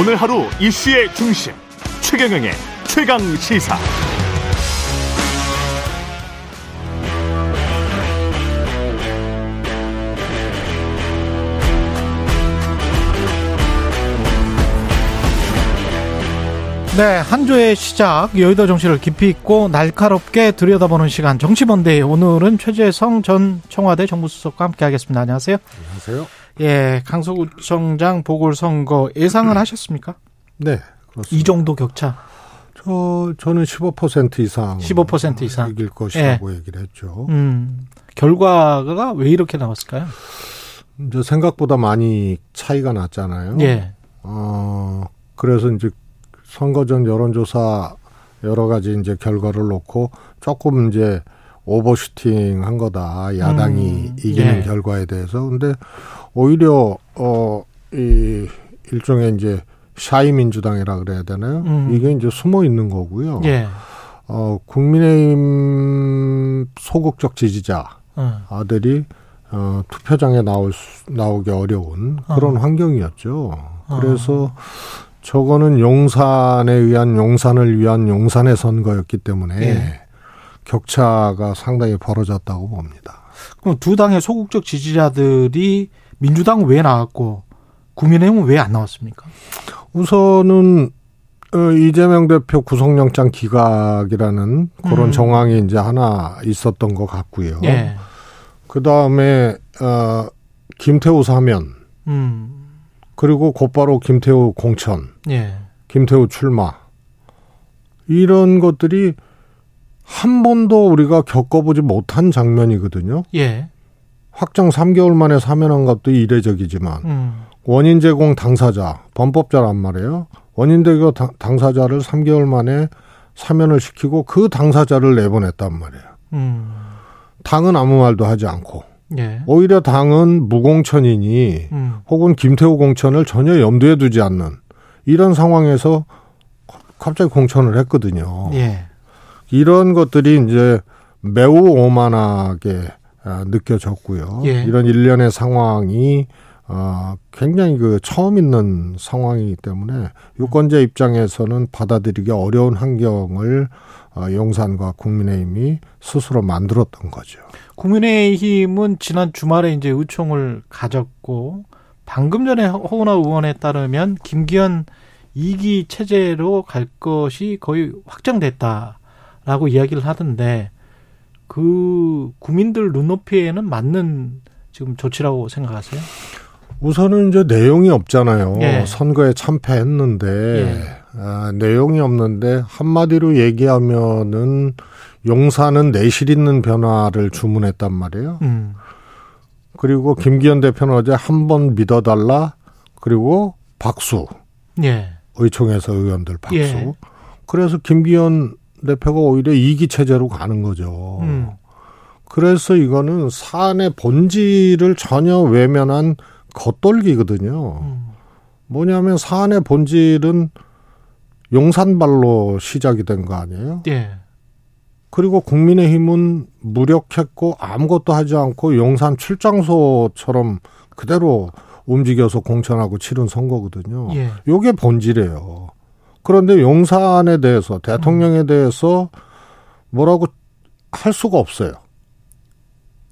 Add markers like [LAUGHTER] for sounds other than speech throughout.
오늘 하루 이슈의 중심 최경영의 최강 시사. 네, 한 주의 시작 여의도 정치를 깊이 있고 날카롭게 들여다보는 시간 정치본데이 오늘은 최재성 전 청와대 정무수석과 함께하겠습니다. 안녕하세요. 안녕하세요. 예, 강서구청장 보궐선거 예상을 하셨습니까? 네, 그렇습니다. 이 정도 격차 저 저는 15% 이상 15% 이상. 이길 것이라고 얘기를 했죠. 음, 결과가 왜 이렇게 나왔을까요? 이제 생각보다 많이 차이가 났잖아요. 예, 어 그래서 이제 선거 전 여론조사 여러 가지 이제 결과를 놓고 조금 이제 오버슈팅 한 거다. 야당이 음, 이기는 예. 결과에 대해서. 근데 오히려 어이 일종의 이제 샤이 민주당이라 그래야 되나요? 음. 이게 이제 숨어 있는 거고요. 예, 어, 국민의힘 소극적 지지자 어, 아들이 어, 투표장에 나올 수, 나오기 어려운 그런 어. 환경이었죠. 그래서 저거는 용산에 의한 용산을 위한 용산의 선거였기 때문에 예. 격차가 상당히 벌어졌다고 봅니다. 그럼 두 당의 소극적 지지자들이 민주당은 왜 나왔고 국민의힘은 왜 안 나왔습니까? 우선은 어, 이재명 대표 구속영장 기각이라는 그런 음. 정황이 이제 하나 있었던 것 같고요. 예, 그 다음에 어, 김태우 사면 음, 그리고 곧바로 김태우 공천, 예, 김태우 출마 이런 것들이 한 번도 우리가 겪어보지 못한 장면이거든요. 예, 확정 3개월 만에 사면한 것도 이례적이지만 음, 원인 제공 당사자 범법자란 말이에요. 원인 제공 당- 당사자를 3개월 만에 사면을 시키고 그 당사자를 내보냈단 말이에요. 음, 당은 아무 말도 하지 않고 예, 오히려 당은 무공천이니 음, 혹은 김태우 공천을 전혀 염두에 두지 않는 이런 상황에서 갑자기 공천을 했거든요. 예, 이런 것들이 이제 매우 오만하게 아, 느껴졌고요. 예. 이런 일련의 상황이 어, 굉장히 그 처음 있는 상황이기 때문에 유권자 입장에서는 받아들이기 어려운 환경을 어, 용산과 국민의힘이 스스로 만들었던 거죠. 국민의힘은 지난 주말에 이제 의총을 가졌고 방금 전에 허은하 의원에 따르면 김기현 2기 체제로 갈 것이 거의 확정됐다라고 이야기를 하던데 그 국민들 눈높이에는 맞는 지금 조치라고 생각하세요? 우선은 이제 내용이 없잖아요. 예. 선거에 참패했는데 예. 아, 내용이 없는데 한마디로 얘기하면은 용산은 내실 있는 변화를 주문했단 말이에요. 음, 그리고 김기현 대표는 어제 한 번 믿어달라. 그리고 박수. 예, 의총에서 의원들 박수. 예. 그래서 김기현 대표가 오히려 이기 체제로 가는 거죠. 음, 그래서 이거는 사안의 본질을 전혀 외면한 겉돌기거든요. 음, 뭐냐면 사안의 본질은 용산발로 시작이 된 거 아니에요? 예, 그리고 국민의힘은 무력했고 아무것도 하지 않고 용산 출장소처럼 그대로 움직여서 공천하고 치른 선거거든요. 예, 요게 본질이에요. 그런데 용산에 대해서 대통령에 대해서 뭐라고 할 수가 없어요.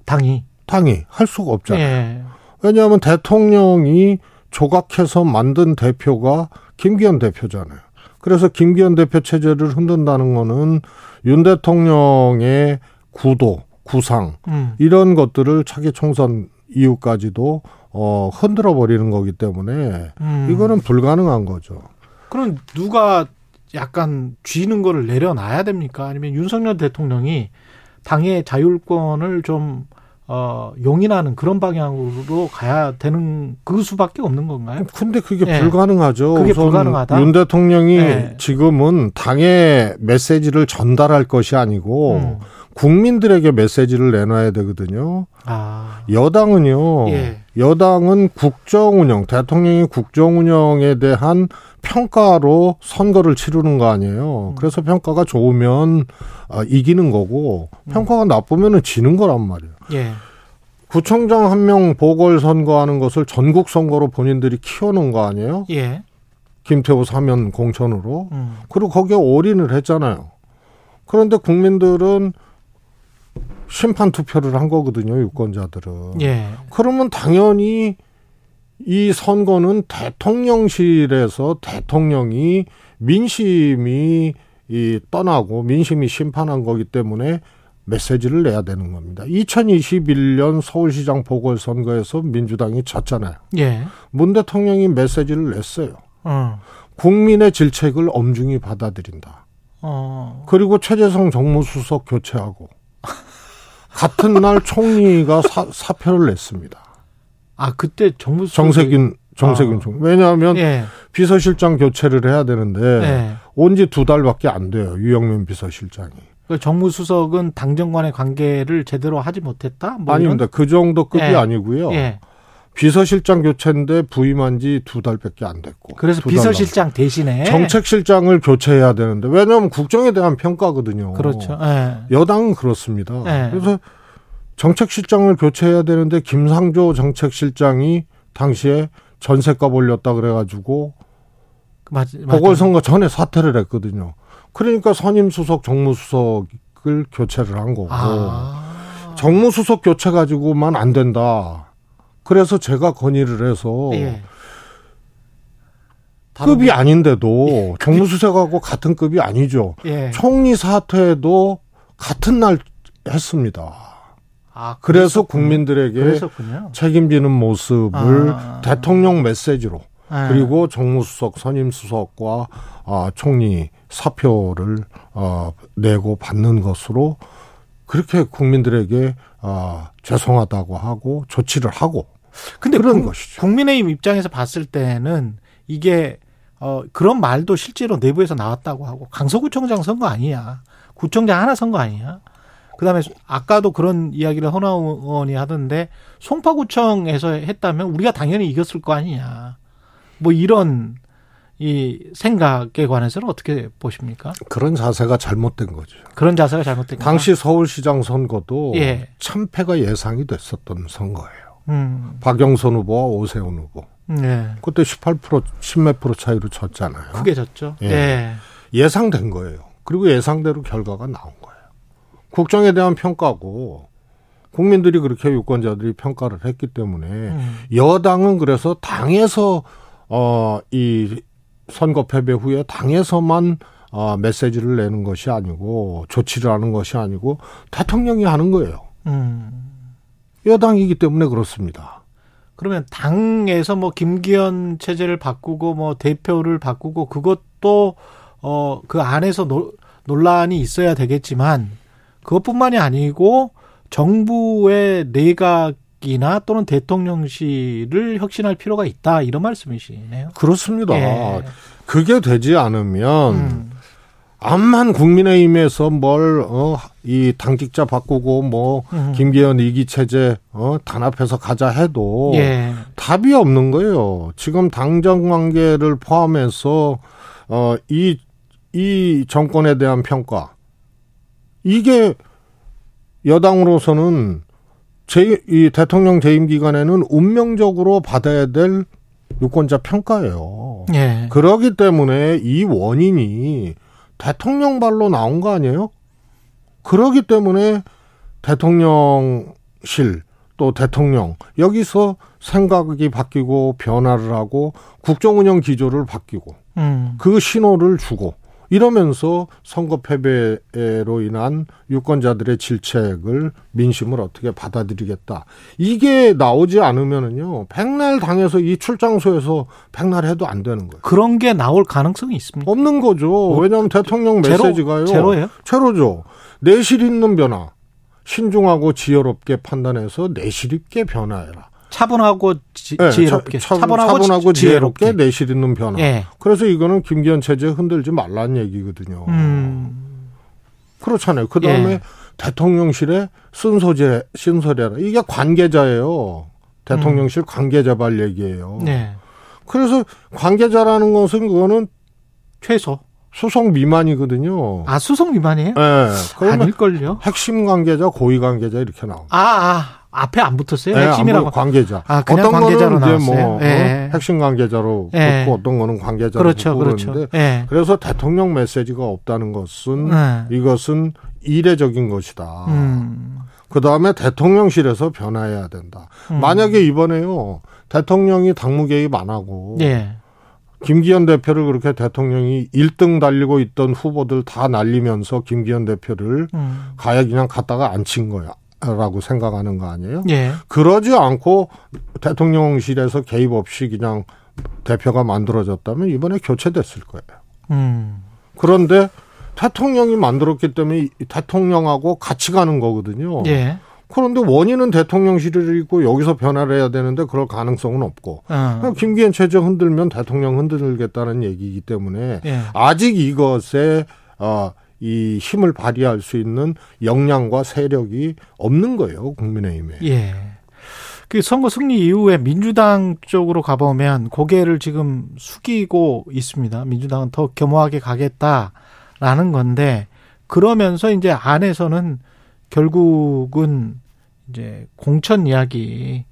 당이 당이 할 수가 없잖아요. 예, 왜냐하면 대통령이 조각해서 만든 대표가 김기현 대표잖아요. 그래서 김기현 대표 체제를 흔든다는 거는 윤 대통령의 구도, 구상 음, 이런 것들을 차기 총선 이후까지도 어 흔들어 버리는 거기 때문에 음. 이거는 불가능한 거죠. 그럼 누가 약간 쥐는 거를 내려놔야 됩니까? 아니면 윤석열 대통령이 당의 자율권을 좀 어, 용인하는 그런 방향으로 가야 되는 그 수밖에 없는 건가요? 근데 그게 예. 불가능하죠. 그게 불가능하다? 윤 대통령이 예. 지금은 당의 메시지를 전달할 것이 아니고 음. 국민들에게 메시지를 내놔야 되거든요. 아, 여당은요. 예. 여당은 국정 운영, 대통령이 국정 운영에 대한 평가로 선거를 치르는 거 아니에요. 음. 그래서 평가가 좋으면 아, 이기는 거고 평가가 나쁘면은 지는 거란 말이에요. 예, 구청장 한 명 보궐 선거하는 것을 전국 선거로 본인들이 키워놓은 거 아니에요? 예, 김태호 사면 공천으로. 음. 그리고 거기에 올인을 했잖아요. 그런데 국민들은 심판 투표를 한 거거든요, 유권자들은. 예. 그러면 당연히 이 선거는 대통령실에서 대통령이 민심이 이 떠나고 민심이 심판한 거기 때문에 메시지를 내야 되는 겁니다. 2021년 서울시장 보궐선거에서 민주당이 졌잖아요. 예. 문 대통령이 메시지를 냈어요. 어. 국민의 질책을 엄중히 받아들인다. 어. 그리고 최재성 정무수석 교체하고 같은 날 총리가 사, 사표를 냈습니다. 아 그때 정부 정세균 정세균 아. 총리. 왜냐하면 예. 비서실장 교체를 해야 되는데 예. 온지 두 달밖에 안 돼요. 유영민 비서실장이. 그 정무수석은 당정 간의 관계를 제대로 하지 못했다. 뭐 아닙니다. 그 정도 급이 예. 아니고요. 예. 비서실장 교체인데 부임한 지 두 달밖에 안 됐고. 그래서 비서실장 대신에 넘- 정책실장을 교체해야 되는데 왜냐하면 국정에 대한 평가거든요. 그렇죠. 예. 여당은 그렇습니다. 네. 그래서 정책실장을 교체해야 되는데 김상조 정책실장이 당시에 전세값 올렸다 그래가지고 맞, 보궐선거 전에 사퇴를 했거든요. 그러니까 선임 수석, 정무수석을 교체를 한 거고 아. 정무수석 교체 가지고만 안 된다. 그래서 제가 건의를 해서 예. 급이 아닌데도 정무수석하고 같은 급이 아니죠. 예. 총리 사퇴도 같은 날 했습니다. 아, 그래서. 국민들에게 그랬었군요. 책임지는 모습을 아. 대통령 메시지로 예. 그리고 정무수석, 선임 수석과 아, 총리 사표를 어, 내고 받는 것으로 그렇게 국민들에게 아, 죄송하다고 하고 조치를 하고 근데 그런 국- 것이죠. 국민의힘 입장에서 봤을 때는 이게 어 그런 말도 실제로 내부에서 나왔다고 하고 강서구청장 선거 아니야. 구청장 하나 선거 아니야. 그다음에 아까도 그런 이야기를 허나 의원이 하던데 송파구청에서 했다면 우리가 당연히 이겼을 거 아니냐. 뭐 이런 이 생각에 관해서는 어떻게 보십니까? 그런 자세가 잘못된 거죠. 그런 자세가 잘못된 당시 서울시장 선거도 예. 참패가 예상이 됐었던 선거예요. 음. 박영선 후보와 오세훈 후보. 네. 그때 18% 10몇 프로 차이로 졌잖아요. 크게 졌죠. 예. 예. 예상된 거예요. 그리고 예상대로 결과가 나온 거예요. 국정에 대한 평가고 국민들이 그렇게 유권자들이 평가를 했기 때문에 음. 여당은 그래서 당에서 어이 선거 패배 후에 당에서만 어 메시지를 내는 것이 아니고 조치를 하는 것이 아니고 대통령이 하는 거예요. 음. 여당이기 때문에 그렇습니다. 그러면 당에서 뭐 김기현 체제를 바꾸고 뭐 대표를 바꾸고 그것도 어 그 안에서 노, 논란이 있어야 되겠지만 그것뿐만이 아니고 정부의 내각이나 또는 대통령실을 혁신할 필요가 있다 이런 말씀이시네요. 그렇습니다. 예. 그게 되지 않으면 음. 암만 국민의힘에서 뭘, 어, 이 당직자 바꾸고 뭐, 음. 김기현 이기 체제, 어, 단합해서 가자 해도 예. 답이 없는 거예요. 지금 당정 관계를 포함해서, 어, 이, 이 정권에 대한 평가. 이게 여당으로서는 제, 이 대통령 재임 기간에는 운명적으로 받아야 될 유권자 평가예요. 예. 그러기 때문에 이 원인이 대통령 발로 나온 거 아니에요? 그러기 때문에 대통령실 또 대통령 여기서 생각이 바뀌고 변화를 하고 국정 운영 기조를 바뀌고 음. 그 신호를 주고 이러면서 선거 패배로 인한 유권자들의 질책을 민심을 어떻게 받아들이겠다. 이게 나오지 않으면은요. 백날 당해서 이 출장소에서 백날 해도 안 되는 거예요. 그런 게 나올 가능성이 있습니까? 없는 거죠. 왜냐하면 대통령 제로? 메시지가요. 제로예요? 제로죠. 내실 있는 변화. 신중하고 지혜롭게 판단해서 내실 있게 변화해라. 차분하고 지, 네, 지혜롭게. 차, 차분하고, 차분하고 지- 지혜롭게 내실 있는 변화. 예. 그래서 이거는 김기현 체제 흔들지 말라는 얘기거든요. 음. 그렇잖아요. 그 다음에 예. 대통령실에 순서제, 순서제라. 이게 관계자예요. 대통령실 관계자발 얘기예요. 네. 그래서 관계자라는 것은 그거는 최소. 수석 미만이거든요. 아, 수석 미만이에요? 예. 그러면 아닐걸요? 핵심 관계자, 고위 관계자 이렇게 나옵니다. 아, 아, 앞에 안 붙었어요. 네, 핵심이라고. 관계자. 아, 그냥 어떤 관계자로 거는 이제 뭐 나왔어요. 예. 어? 핵심 관계자로 예. 붙고 어떤 거는 관계자로 그렇죠, 붙고 그렇죠. 그러는데 예. 그래서 대통령 메시지가 없다는 것은 네. 이것은 이례적인 것이다. 음. 그 다음에 대통령실에서 변화해야 된다. 음. 만약에 이번에요 대통령이 당무 개입 안 하고 예. 김기현 대표를 그렇게 대통령이 1등 달리고 있던 후보들 다 날리면서 김기현 대표를 음. 가야 그냥 갖다가 앉힌 거야. 라고 생각하는 거 아니에요? 예. 그러지 않고 대통령실에서 개입 없이 그냥 대표가 만들어졌다면 이번에 교체됐을 거예요. 음. 그런데 대통령이 만들었기 때문에 이 대통령하고 같이 가는 거거든요. 예. 그런데 원인은 대통령실이 있고 여기서 변화를 해야 되는데 그럴 가능성은 없고 어. 그냥 김기현 체제 흔들면 대통령 흔들겠다는 얘기이기 때문에 예. 아직 이것에 어, 이 힘을 발휘할 수 있는 역량과 세력이 없는 거예요 국민의힘에. 예. 그 선거 승리 이후에 민주당 쪽으로 가보면 고개를 지금 숙이고 있습니다. 민주당은 더 겸허하게 가겠다라는 건데 그러면서 이제 안에서는 결국은 이제 공천 이야기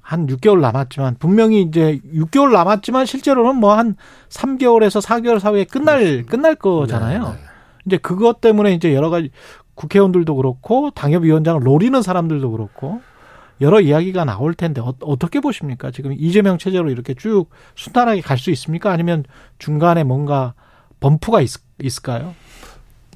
한 6개월 남았지만 분명히 이제 6개월 남았지만 실제로는 뭐 한 3개월에서 4개월 사이에 끝날 끝날 거잖아요. 네, 네. 이제 그것 때문에 이제 여러 가지 국회의원들도 그렇고 당협위원장을 노리는 사람들도 그렇고 여러 이야기가 나올 텐데 어, 어떻게 보십니까? 지금 이재명 체제로 이렇게 쭉 순탄하게 갈 수 있습니까? 아니면 중간에 뭔가 범프가 있, 있을까요?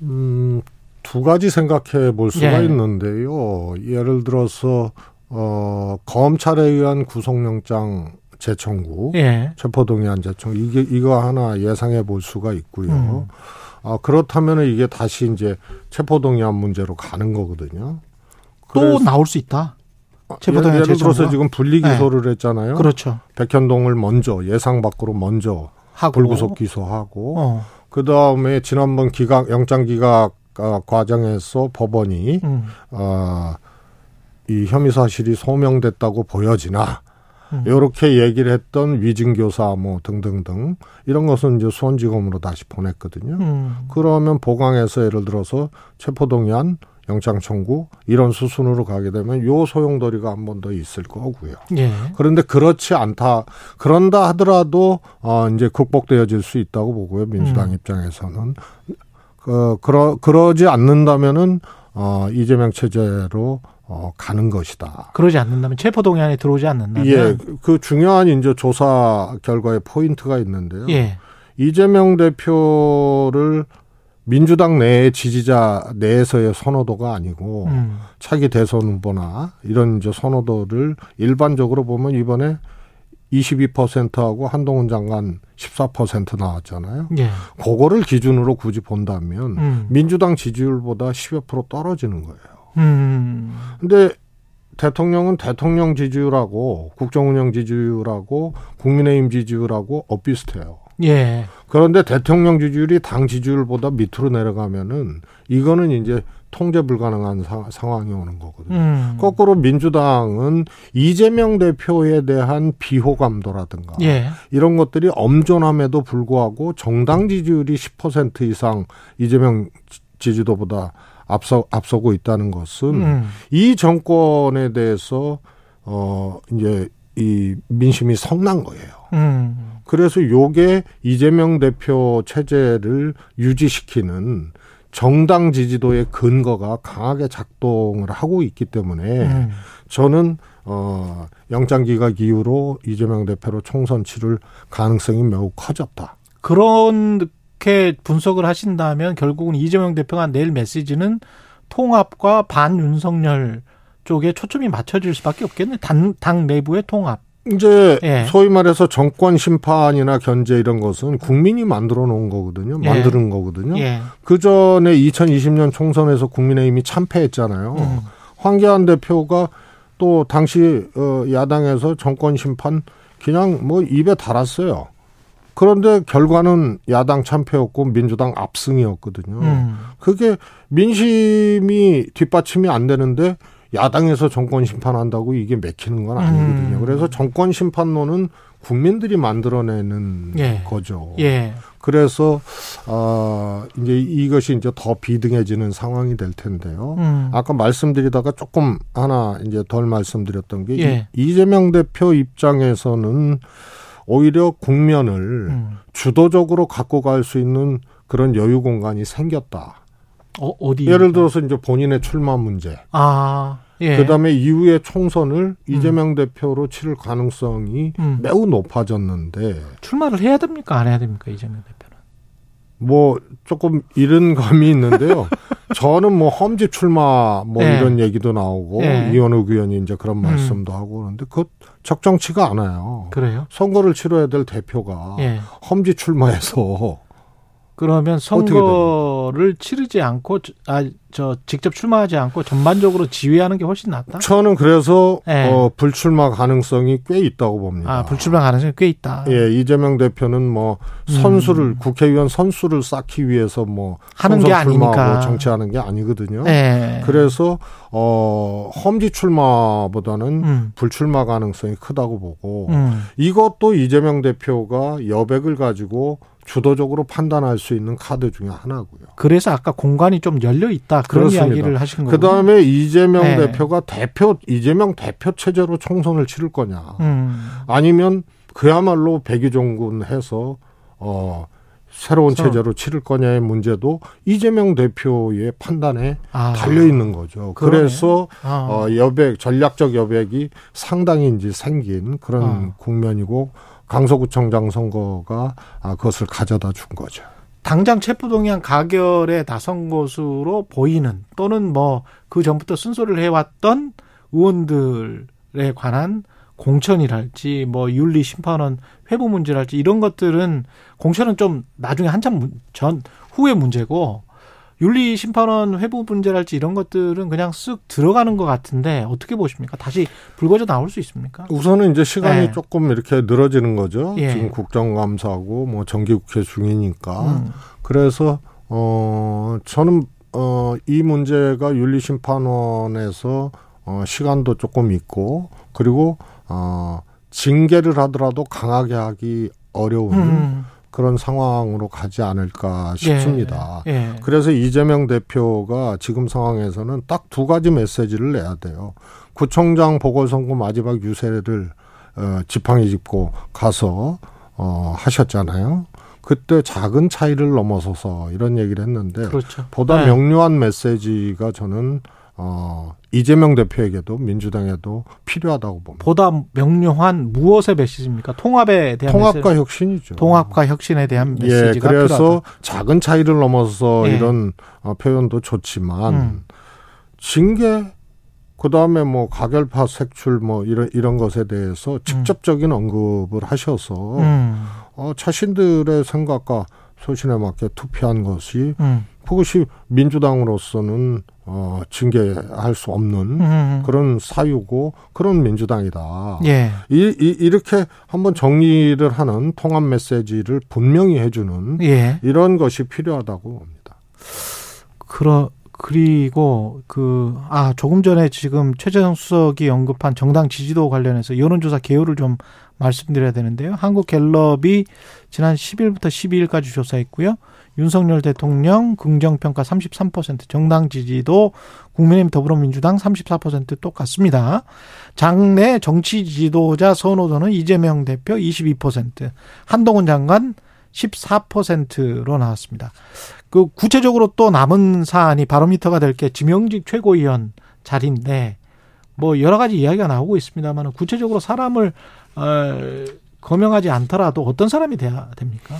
음, 두 가지 생각해 볼 수가 예. 있는데요. 예를 들어서 어, 검찰에 의한 구속영장 재청구, 예. 체포동의안 재청 이게 이거 하나 예상해 볼 수가 있고요. 음. 아 그렇다면 이게 다시 이제 체포동의안 문제로 가는 거거든요. 또 나올 수 있다. 아, 체포동의안 예를, 예를 들어서? 지금 분리 기소를 했잖아요. 그렇죠. 백현동을 먼저 예상 밖으로 먼저 하고 불구속 기소하고 어. 그 다음에 지난번 기각 영장 기각 아, 과정에서 법원이 음. 아, 이 혐의 사실이 소명됐다고 보여지나 음. 이렇게 얘기를 했던 위증교사 뭐 등등등 이런 것은 이제 수원지검으로 다시 보냈거든요. 음. 그러면 보강해서 예를 들어서 체포동의안 영장 청구 이런 수순으로 가게 되면 요 소용돌이가 한 번 더 있을 거고요. 예. 그런데 그렇지 않다. 그런다 하더라도 어 이제 극복되어질 수 있다고 보고요. 민주당 음. 입장에서는 그 그러 그러지 않는다면은 어 이재명 체제로 어 가는 것이다. 그러지 않는다면 체포 동의안에 들어오지 않는다면 예, 그 중요한 이제 조사 결과에 포인트가 있는데요. 예. 이재명 대표를 민주당 내 지지자 내에서의 선호도가 아니고 음. 차기 대선 후보나 이런 이제 선호도를 일반적으로 보면 이번에 22%하고 한동훈 장관 14% 나왔잖아요. 예. 그거를 기준으로 굳이 본다면 음. 민주당 지지율보다 10여 프로 떨어지는 거예요. 음. 근데 대통령은 대통령 지지율하고 국정운영 지지율하고 국민의힘 지지율하고 엇비슷해요. 예. 그런데 대통령 지지율이 당 지지율보다 밑으로 내려가면은 이거는 이제 통제 불가능한 사- 상황이 오는 거거든요. 음. 거꾸로 민주당은 이재명 대표에 대한 비호감도라든가 예. 이런 것들이 엄존함에도 불구하고 정당 지지율이 10% 이상 이재명 지- 지지도보다 앞서 앞서고 있다는 것은 음. 이 정권에 대해서 어 이제 이 민심이 성난 거예요. 음. 그래서 요게 이재명 대표 체제를 유지시키는 정당 지지도의 근거가 강하게 작동을 하고 있기 때문에 음. 저는 어 영장 기각 이후로 이재명 대표로 총선 치를 가능성이 매우 커졌다. 그 렇게 분석을 하신다면 결국은 이재명 대표가 내일 메시지는 통합과 반윤석열 쪽에 초점이 맞춰질 수밖에 없겠네. 당, 당 내부의 통합. 이제 예. 소위 말해서 정권 심판이나 견제 이런 것은 국민이 만들어 놓은 거거든요. 예. 만드는 거거든요. 예. 그 전에 2020년 총선에서 국민의힘이 참패했잖아요. 음. 황교안 대표가 또 당시 어 야당에서 정권 심판 그냥 뭐 입에 달았어요. 그런데 결과는 야당 참패였고 민주당 압승이었거든요. 음. 그게 민심이 뒷받침이 안 되는데 야당에서 정권 심판한다고 이게 맥히는 건 아니거든요. 음. 그래서 정권 심판론은 국민들이 만들어내는 예. 거죠. 예. 그래서 아 이제 이것이 이제 더 비등해지는 상황이 될 텐데요. 음. 아까 말씀드리다가 조금 하나 이제 덜 말씀드렸던 게 예. 이- 이재명 대표 입장에서는 오히려 국면을 음. 주도적으로 갖고 갈 수 있는 그런 여유 공간이 생겼다. 어, 어디? 예를 들어서 이제 본인의 출마 문제, 아, 예. 그다음에 이후에 총선을 이재명 대표로 치를 가능성이 음. 매우 높아졌는데 출마를 해야 됩니까? 안 해야 됩니까? 이재명 대표는. 뭐 조금 이런 감이 있는데요. [LAUGHS] 저는 뭐 험지 출마 뭐 예. 이런 얘기도 나오고 예. 이원욱 의원이 이제 그런 음. 말씀도 하고 그러는데 그것 적정치가 않아요. 그래요? 선거를 치러야 될 대표가 예. 험지 출마해서 그러면 어떻게 선거를 치르지 않고 아 저 직접 출마하지 않고 전반적으로 지휘하는 게 훨씬 낫다. 저는 그래서 예. 어, 불출마 가능성이 꽤 있다고 봅니다. 아 불출마 가능성이 꽤 있다. 예, 이재명 대표는 뭐 음. 선수를 국회의원 선수를 쌓기 위해서 뭐 하는 게 아니니까. 정치하는 게 아니거든요. 예. 그래서 어 험지 출마보다는 음. 불출마 가능성이 크다고 보고 음. 이것도 이재명 대표가 여백을 가지고 주도적으로 판단할 수 있는 카드 중에 하나고요. 그래서 아까 공간이 좀 열려 있다 그런 그렇습니다. 이야기를 하신 거고. 그 다음에 이재명 네. 대표가 대표 이재명 대표 체제로 총선을 치를 거냐, 음. 아니면 그야말로 백의종군 해서 어 새로운 그래서- 체제로 치를 거냐의 문제도 이재명 대표의 판단에 아. 달려 있는 거죠. 그러네. 그래서 아. 어, 여백, 전략적 여백이 상당히 이제 생긴 그런 어. 국면이고 강서구청장 선거가 아, 그것을 가져다 준 거죠. 당장 체포동의안 가결에 나선 것으로 보이는 또는 뭐 그 전부터 순서를 해왔던 의원들에 관한 공천이랄지 뭐 윤리 심판원 회부 문제랄지 이런 것들은 공천은 좀 나중에 한참 문- 전 후의 문제고 윤리 심판원 회부 문제랄지 이런 것들은 그냥 쓱 들어가는 것 같은데 어떻게 보십니까? 다시 불거져 나올 수 있습니까? 우선은 이제 시간이 네. 조금 이렇게 늘어지는 거죠. 예. 지금 국정감사고 뭐 정기국회 중이니까. 음. 그래서 어 저는 어이 문제가 윤리 심판원에서 어 시간도 조금 있고 그리고 어 징계를 하더라도 강하게 하기 어려운 음. 그런 상황으로 가지 않을까 싶습니다. 예. 예. 그래서 이재명 대표가 지금 상황에서는 딱 두 가지 메시지를 내야 돼요. 구청장 보궐선거 마지막 유세를 어, 지팡이 짚고 가서 어, 하셨잖아요. 그때 작은 차이를 넘어서서 이런 얘기를 했는데 그렇죠. 보다 네. 명료한 메시지가 저는 어, 이재명 대표에게도 민주당에도 필요하다고 봅니다. 보다 명료한 무엇의 메시지입니까? 통합에 대한 통합과 메시지. 혁신이죠. 통합과 혁신에 대한 예, 메시지가 그래서 필요하다. 작은 차이를 넘어서 예. 이런 어, 표현도 좋지만 음. 징계 그다음에 뭐 가결파 색출 뭐 이런 이런 것에 대해서 직접적인 언급을 하셔서 음. 어, 자신들의 생각과 소신에 맞게 투표한 것이 음. 그것이 민주당으로서는 어, 징계할 수 없는 음. 그런 사유고 그런 민주당이다. 예. 이, 이, 이 렇게 한번 정리를 하는 통합 메시지를 분명히 해주는 예. 이런 것이 필요하다고 봅니다. 그러 그리고 그 아 조금 전에 지금 최재성 수석이 언급한 정당 지지도 관련해서 여론조사 개요를 좀 말씀드려야 되는데요. 한국 갤럽이 지난 10일부터 12일까지 조사했고요. 윤석열 대통령 긍정평가 33%, 정당 지지도 국민의힘 더불어민주당 34% 똑같습니다. 장내 정치 지도자 선호도는 이재명 대표 22%, 한동훈 장관 14%로 나왔습니다. 그 구체적으로 또 남은 사안이 바로미터가 될 게 지명직 최고위원 자리인데 뭐 여러 가지 이야기가 나오고 있습니다만 구체적으로 사람을 어, 거명하지 않더라도 어떤 사람이 돼야 됩니까?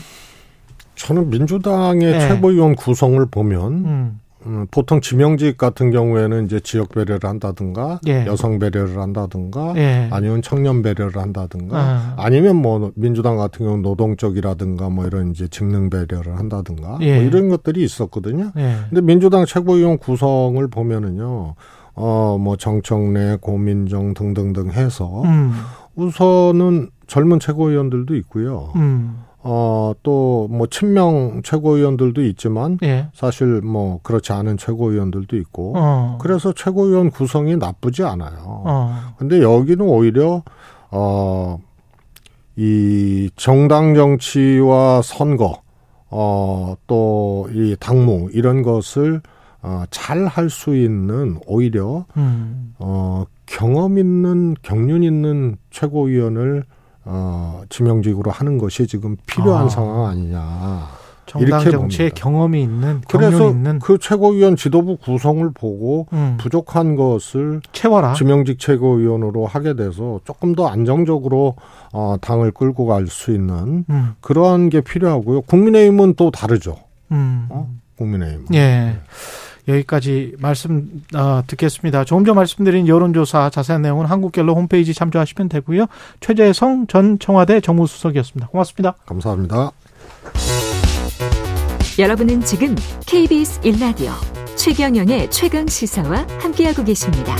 저는 민주당의 네. 최고위원 구성을 보면 음, 음, 보통 지명직 같은 경우에는 이제 지역 배려를 한다든가 예. 여성 배려를 한다든가 예. 아니면 청년 배려를 한다든가 아. 아니면 뭐 민주당 같은 경우는 노동 쪽이라든가 뭐 이런 이제 직능 배려를 한다든가 예. 뭐 이런 것들이 있었거든요. 예. 근데 민주당 최고위원 구성을 보면은요. 어, 뭐 정청래, 고민정 등등등 해서 음, 우선은 젊은 최고위원들도 있고요. 음, 어, 또 뭐 친명 최고위원들도 있지만 예. 사실 뭐 그렇지 않은 최고위원들도 있고 어. 그래서 최고위원 구성이 나쁘지 않아요. 어. 근데 여기는 오히려 어 이 정당 정치와 선거, 어, 또 이 당무 이런 것을 어, 잘 할 수 있는 오히려 음. 어, 경험 있는 경륜 있는 최고위원을 어, 지명직으로 하는 것이 지금 필요한 아. 상황 아니냐. 정당 봅니다. 경험이 있는 그래서 있는 그 최고위원 지도부 구성을 보고 음. 부족한 것을 채워라. 지명직 최고위원으로 하게 돼서 조금 더 안정적으로 어, 당을 끌고 갈 수 있는 음. 그러한 게 필요하고요. 국민의힘은 또 다르죠. 음. 어? 국민의힘. 예. 여기까지 말씀 어, 듣겠습니다. 조금 전 말씀드린 여론조사 자세한 내용은 한국갤럽 홈페이지 참조하시면 되고요. 최재성 전 청와대 정무수석이었습니다. 고맙습니다. 감사합니다. 여러분은 지금 KBS 1라디오 최경영의 최강 시사와 함께하고 계십니다.